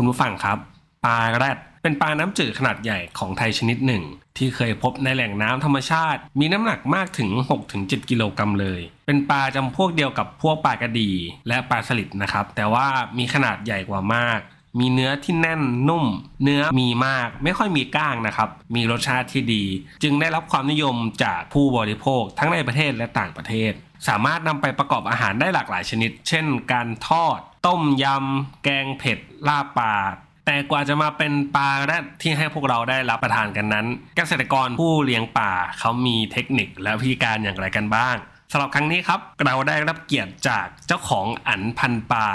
คุณผู้ฟังครับ ปลาแรดเป็นปลาน้ำจืดขนาดใหญ่ของไทยชนิดหนึ่ง ที่เคยพบในแหล่งน้ำธรรมชาติ มีน้ำหนักมากถึง 6-7 กิโลกรัมเลย เป็นปลาจำพวกเดียวกับพวกปลากระดี และปลาสลิดนะครับ แต่ว่ามีขนาดใหญ่กว่ามาก มีเนื้อที่แน่นนุ่ม เนื้อมีมาก ไม่ค่อยมีก้างนะครับ มีรสชาติที่ดี จึงได้รับความนิยมจากผู้บริโภคทั้งในประเทศและต่างประเทศ สามารถนำไปประกอบอาหารได้หลากหลายชนิด เช่น การทอด ต้มยำ แกงเผ็ดลาบปลาแต่กว่าจะมาเป็นปลาแรดที่ให้พวกเราได้รับประทานกันนั้น เกษตรกรผู้เลี้ยงปลาเขามีเทคนิคและวิธีการอย่างไรกันบ้างสำหรับครั้งนี้ครับเราได้รับเกียรติจากเจ้าของอันพันปลา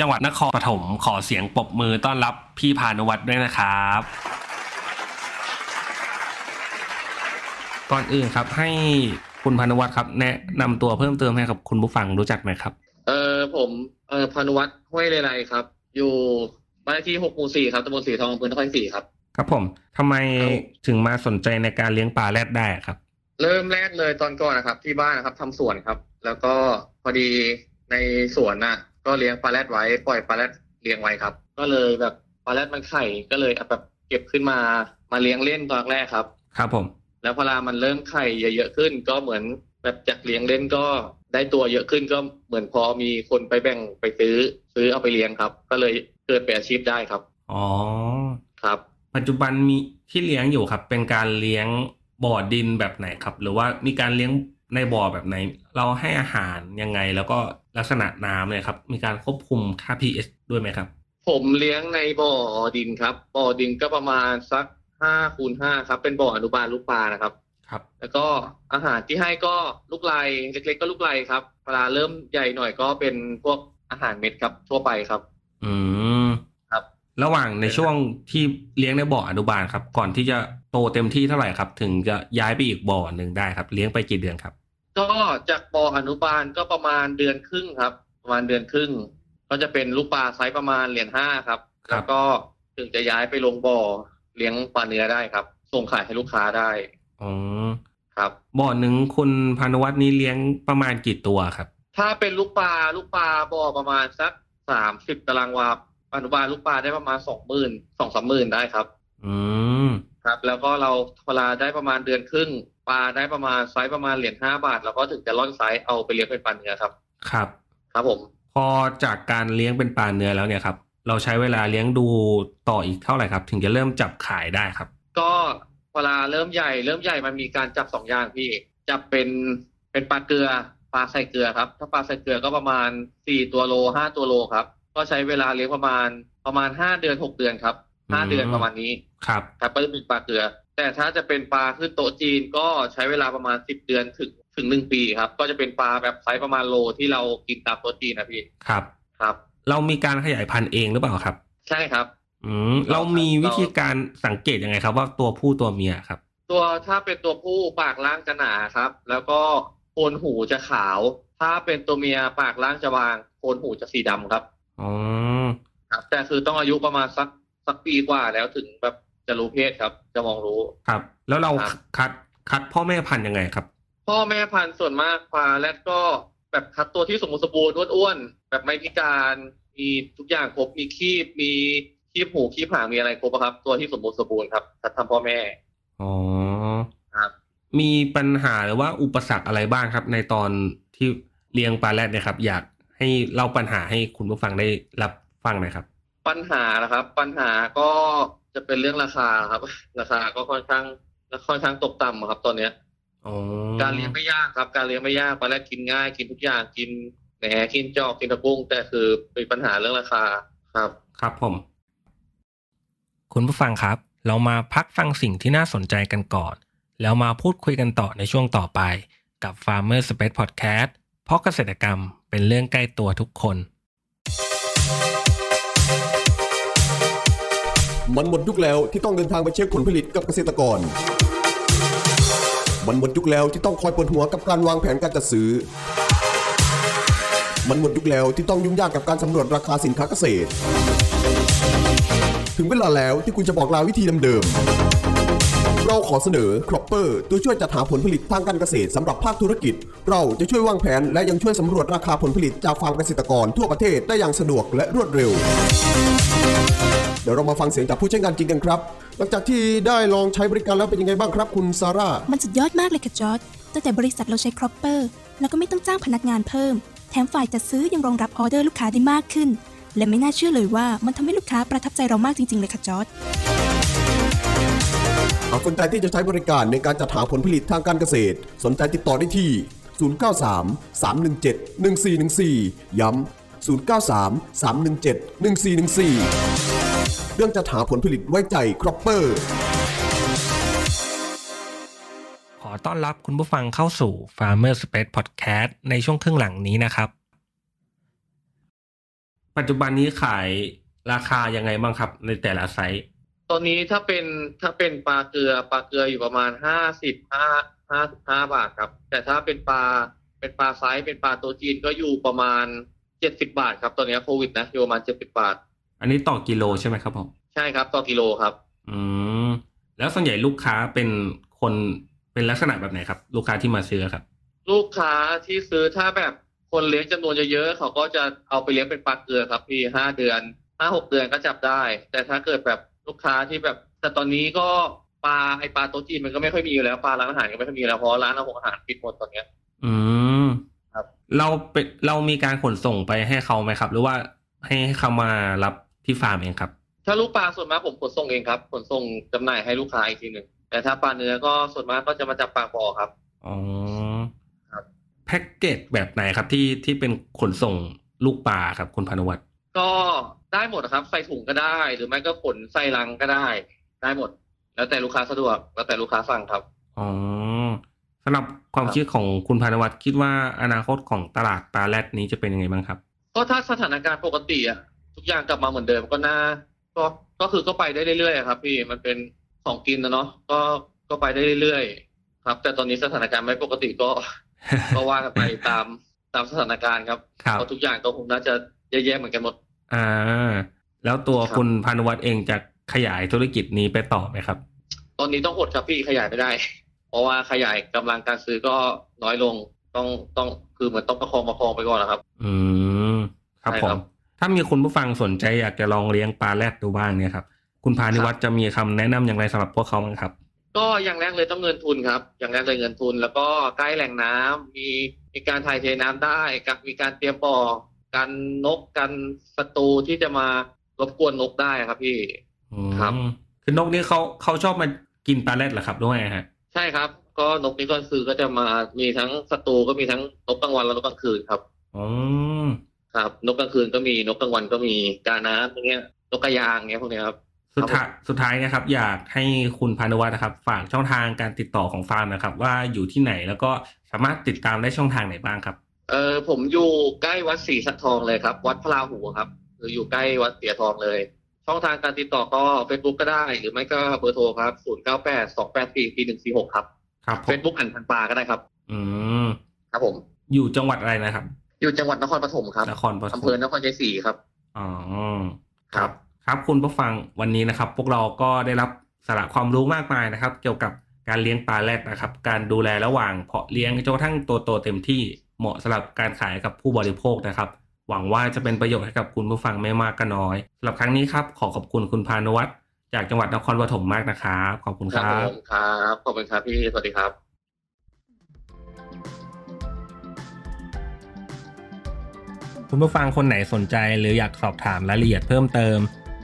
จังหวัดนครปฐมขอเสียงปรบมือต้อนรับพี่พานุวัฒน์ด้วยนะครับก่อนอื่นครับให้คุณพานุวัฒน์ครับ แนะนำตัวเพิ่มเติมให้กับคุณผู้ฟังรู้จักหน่อยครับ ผมเออพานุวัฒน์ห้วยเลไลครับ อยู่บ้านเลขที่หกหมู่สี่ครับตำบลสีทองอำเภอนครศรีครับ ครับผมทำไมครับถึงมาสนใจในการเลี้ยงปลาแรดได้ครับ เริ่มแรกเลยตอนก่อนนะครับ ที่บ้านนะครับทำสวนครับ แล้วก็พอดีในสวนน่ะ ก็เลี้ยงปลาแรดไว้ปล่อยปลาแรดเลี้ยงไว้ครับ ก็เลยแบบปลาแรดมันไข่ก็เลยเอาแบบเก็บขึ้นมามาเลี้ยงเล่นตอนแรกครับ ครับผม แล้วพอเวลามันเริ่มไข่เยอะๆขึ้น ก็เหมือน แบบจากเลี้ยงเล่นก็ได้ตัวเยอะขึ้นก็เหมือนพอมีคนไปแบ่งไปซื้อ ซื้อเอาไปเลี้ยงครับ ก็เลยเกิดเป็นอาชีพได้ครับ อ๋อครับ ปัจจุบันมีที่เลี้ยงอยู่ครับ เป็นการเลี้ยงบ่อดินแบบไหนครับ หรือว่ามีการเลี้ยงในบ่อแบบไหน เราให้อาหารยังไงแล้วก็ลักษณะน้ำเนี่ยครับ มีการควบคุมค่า pH ด้วยไหมครับ ผมเลี้ยงในบ่อดินครับ บ่อดินก็ประมาณสักห้าคูณห้าครับ เป็นบ่ออนุบาลลูกปลานะครับ ครับ แล้วก็อาหารที่ให้ก็ลูกไล่เล็ก ๆ ก็ลูกไล่ครับเวลาเริ่มใหญ่หน่อยก็เป็นพวกอาหารเม็ดครับทั่วไปครับ อืมครับ ระหว่างในช่วงที่เลี้ยงในบ่ออนุบาลครับ ก่อนที่จะโตเต็มที่เท่าไหร่ครับ ถึงจะย้ายไปอีกบ่อหนึ่งได้ครับ เลี้ยงไปกี่เดือนครับ ก็จากบ่ออนุบาลก็ประมาณเดือนครึ่งครับ ประมาณเดือนครึ่ง ก็จะเป็นลูกปลาไซส์ประมาณเหรียญห้าครับครับแล้วก็ถึงจะย้ายไปลงบ่อเลี้ยงปลาเนื้อได้ครับ ส่งขายให้ลูกค้าได้ อ๋อครับบ่อหนึ่งคุณพานุวัฒน์นี้เลี้ยงประมาณกี่ตัวครับ ถ้าเป็นลูกปลาลูกปลาบ่อประมาณสักสามสิบตารางวาอนุบาลลูกปลาได้ประมาณสองหมื่นสองสามหมื่นได้ครับ อืมครับ แล้วก็เราเวลาได้ประมาณเดือนครึ่งปลาได้ประมาณไซส์ประมาณเหรียญห้าบาท แล้วก็ถึงจะร่อนไซส์เอาไปเลี้ยงเป็นปลาเนื้อครับ ครับ ครับผม พอจากการเลี้ยงเป็นปลาเนื้อแล้วเนี่ยครับ เราใช้เวลาเลี้ยงดูต่ออีกเท่าไหร่ครับ ถึงจะเริ่มจับขายได้ครับ ก็ เวลาเริ่มใหญ่เริ่มใหญ่มันมีการจับสองอย่างพี่ จับเป็นเป็นปลาเกลือปลาใส่เกลือครับ ถ้าปลาใส่เกลือก็ประมาณสี่ตัวโลห้าตัวโลครับ ก็ใช้เวลาเลี้ยงประมาณประมาณห้าเดือนหกเดือนครับห้าอืมเดือนประมาณนี้ครับครับก็จะเป็นปลาเกลือ แต่ถ้าจะเป็นปลาขึ้นโต๊ะจีนก็ใช้เวลาประมาณสิบเดือนถึงถึงหนึ่งปีครับ ก็จะเป็นปลาแบบไซส์ประมาณโลที่เรากินตามโต๊ะจีนนะพี่ครับครับ เรามีการขยายพันธุ์เองหรือเปล่าครับ ใช่ครับ อืมเรามีวิธีการสังเกตยังไงครับ ว่าตัวผู้ตัวเมียครับ ตัวถ้าเป็นตัวผู้ปากล่างจะหนาครับ แล้วก็โคนหูจะขาว ถ้าเป็นตัวเมียปากล่างจะบางโคนหูจะสีดำครับอ๋อครับ แต่คือต้องอายุประมาณสักสักปีกว่าแล้วถึงแบบจะรู้เพศครับ จะมองรู้ครับ แล้วเราครับคัดคัดพ่อแม่พันธุ์ยังไงครับ พ่อแม่พันธุ์ส่วนมากปลาแรดก็แบบคัดตัวที่สมบูรณ์สมบูรณ์อ้วนๆแบบไม่พิการมีทุกอย่างครบมีคีบมี คีบหูคีบหางมีอะไรครบอะครับ ตัวที่สมบูรณ์สมบูรณ์ครับคัดทำพ่อแม่ อ๋อครับ มีปัญหาหรือว่าอุปสรรคอะไรบ้างครับ ในตอนที่เลี้ยงปลาแรดเนี่ยครับ อยากให้เล่าปัญหาให้คุณผู้ฟังได้รับฟังหน่อยครับ ปัญหานะครับ ปัญหาก็จะเป็นเรื่องราคาครับ ราคาก็ค่อนข้างค่อนข้างตกต่ำอะครับ ตอนเนี้ยอ๋อการเลี้ยงไม่ยากครับ การเลี้ยงไม่ยากปลาแรดกินง่ายกินทุกอย่างกินแหนกินจอกกินตะกุ้งแต่คือมีปัญหาเรื่องราคาครับ ครับผม คุณผู้ฟังครับ เรามาพักฟังสิ่งที่น่าสนใจกันก่อน แล้วมาพูดคุยกันต่อในช่วงต่อไป กับ Farmer Space Podcast เพราะเกษตรกรรมเป็นเรื่องใกล้ตัวทุกคน มันหมดยุคแล้วที่ต้องเดินทางไปเช็คผลผลิตกับเกษตรกร มันหมดยุคแล้วที่ต้องคอยปวดหัวกับการวางแผนการจัดซื้อ มันหมดยุคแล้วที่ต้องยุ่งยากกับการสำรวจราคาสินค้าเกษตร ถึงเวลาแล้วที่คุณจะบอกลาวิธีเดิมๆเราขอเสนอ Cropper ตัวช่วยจัดหาผลผลิตทางการเกษตรสำหรับภาคธุรกิจ เราจะช่วยวางแผนและยังช่วยสำรวจราคาผลผลิตจากฟาร์มเกษตรกรทั่วประเทศได้อย่างสะดวกและรวดเร็ว เดี๋ยวเรามาฟังเสียงจากผู้ใช้งานจริงกันครับ หลังจากที่ได้ลองใช้บริการแล้วเป็นยังไงบ้างครับคุณซาร่ามันสุดยอดมากเลยค่ะจอร์จตั้งแต่บริษัทเราใช้ครอปเปอร์แล้วก็ไม่ต้องจ้างพนักงานเพิ่ม แถมฝ่ายจัดซื้อยังรองรับออเดอร์ลูกค้าได้มากขึ้น และไม่น่าเชื่อเลยว่ามันทำให้ลูกค้าประทับใจเรามากจริง ๆ เลยค่ะจอร์จหากสนใจที่จะใช้บริการในการจัดหาผลผลิตทางการเกษตร สนใจติดต่อได้ที่ 093 317 1414 ย้ำ 093 317 1414 เรื่องจัดหาผลผลิตไว้ใจครอปเปอร์ ขอต้อนรับคุณผู้ฟังเข้าสู่ Farmer Space Podcast ในช่วงครึ่งหลังนี้นะครับ ปัจจุบันนี้ขายราคายังไงบ้างครับ ในแต่ละไซส์ตอนนี้ถ้าเป็นถ้าเป็นปลาเกลือปลาเกลืออยู่ประมาณห้าสิบห้าห้าห้าบาทครับ แต่ถ้าเป็นปลาเป็นปลาไซส์เป็นปลาตัวจีนก็อยู่ประมาณเจ็ดสิบบาทครับ ตอนนี้โควิดนะอยู่ประมาณเจ็ดสิบบาท อันนี้ต่อกิโลใช่ไหมครับผมใช่ครับต่อกิโลครับ อืมแล้วส่วนใหญ่ลูกค้าเป็นคนเป็นลักษณะแบบไหนครับ ลูกค้าที่มาซื้อครับ ลูกค้าที่ซื้อถ้าแบบ คนเลี้ยงจำนวนเยอะๆเขาก็จะเอาไปเลี้ยงเป็นปลาเกลือครับพี่ห้าเดือนห้าหกเดือนก็จับได้ แต่ถ้าเกิดแบบลูกค้าที่แบบ แต่ตอนนี้ก็ปลาไอปลาโต๊ะจีนมันก็ไม่ค่อยมีอยู่แล้วปลาร้านอาหารก็ไม่ค่อยมีแล้วเพราะร้านอาหารอาหารปิดหมดตอนเนี้ย อืมครับ เราเป็นเรามีการขนส่งไปให้เขาไหมครับ หรือว่าให้ให้เขามารับที่ฟาร์มเองครับ ถ้าลูกปลาส่วนมากผมขนส่งเองครับขนส่งจำหน่ายให้ลูกค้าอีกทีหนึ่งแต่ถ้าปลาเนื้อก็ส่วนมากก็จะมาจากปากบ่อครับอ๋อครับ แพ็กเกจแบบไหนครับที่ที่เป็นขนส่งลูกปลาครับคุณพานุวัฒน์ก็ได้หมดนะครับ ใส่ถุงก็ได้ หรือไม่ก็ขนใส่ลังก็ได้ ได้หมด แล้วแต่ลูกค้าสะดวกแล้วแต่ลูกค้าสั่งครับอ๋อสำหรับความครับคิดของคุณพานุวัฒน์คิดว่าอนาคตของตลาดปลาแรดนี้จะเป็นยังไงบ้างครับก็ถ้าสถานการณ์ปกติอะทุกอย่างกลับมาเหมือนเดิมก็น่าก็ก็คือก็ไปได้เรื่อยๆอะครับ พี่มันเป็นของกินนะเนาะก็ก็ไปได้เรื่อยๆครับ แต่ตอนนี้สถานการณ์ไม่ปกติก็ ก็ว่ากันไปตามตามสถานการณ์ครับครับเพราะทุกอย่างก็คงน่าจะแย่ๆเหมือนกันหมด อ่า แล้วตัวครับคุณพานุวัฒน์เองจะขยายธุรกิจนี้ไปต่อไหมครับ ตอนนี้ต้องอดครับพี่ขยายไม่ได้ เพราะว่าขยายกำลังการซื้อก็น้อยลงต้องต้องคือเหมือนต้องประคองประคองไปก่อนนะครับ อืมครับใช่ผครัมบถ้ามีคุณผู้ฟังสนใจอยากจะลองเลี้ยงปลาแรดดูบ้างเนี่ยครับ คุณพานิวัฒน์จะมีคำแนะนำอย่างไรสำหรับพวกเขาบ้างครับ ก็อย่างแรกเลยต้องเงินทุนครับ อย่างแรกเลยเงินทุน แล้วก็ใกล้แหล่งน้ำมีมีการถ่ายเทน้ำได้กับมีการเตรียมบ่อกันนกกันศัตรูที่จะมารบกวนนกได้ครับพี่อืมครับ คือนกนี่เขาเขาชอบมากินปลาแรดเหรอครับด้วยฮะ ใช่ครับ ก็นกนี่ก็คือก็จะมามีทั้งศัตรูก็มีทั้งนกกลางวันและนกกลางคืนครับอืมครับ นกกลางคืนก็มีนกกลางวันก็มีกาน้ำอย่างเงี้ยนกกระยางเงี้ยพวกเนี้ยครับ สุดท้ายสุดท้ายนะครับ อยากให้คุณพานุวัฒน์นะครับ ฝากช่องทางการติดต่อของฟาร์มนะครับ ว่าอยู่ที่ไหนแล้วก็สามารถติดตามได้ช่องทางไหนบ้างครับ เออผมอยู่ใกล้วัดศีรษะทองเลยครับ วัดพระราหูครับคืออยู่ใกล้วัดศีรษะทองเลย ช่องทางการติดต่อก็เฟซบุ๊กก็ได้ หรือไม่ก็เบอร์โทรครับศูนย์เก้าแปดสองแปดสี่ปีหนึ่งสี่หกครับครับผเฟซบุ๊กอันพันธุ์ปลาก็ได้ครับ อืมครับผม อยู่จังหวัดอะไรนะครับ อยู่จังหวัดนครปฐมครับนครปฐมอำเภอนครชัยศรีครับอ๋อครับ ครับคุณผู้ฟังวันนี้นะครับ พวกเราก็ได้รับสาระความรู้มากมายนะครับ เกี่ยวกับการเลี้ยงปลาแรดนะครับ การดูแลระหว่างเพาะเลี้ยงจนกระทั่งตัวโตเต็มที่เหมาะสำหรับการขายกับผู้บริโภคนะครับ หวังว่าจะเป็นประโยชน์ให้กับคุณผู้ฟังไม่มากก็น้อยสำหรับครั้งนี้ครับ ขอขอบคุณคุณพานุวัฒน์จากจังหวัดนครปฐมมากนะครับขอบคุณคครัรับบผมครับขอบคุณครับพี่สวัสดีครับคุณผู้ฟังคนไหนสนใจหรืออยากสอบถามรายละเอียดเพิ่มเติม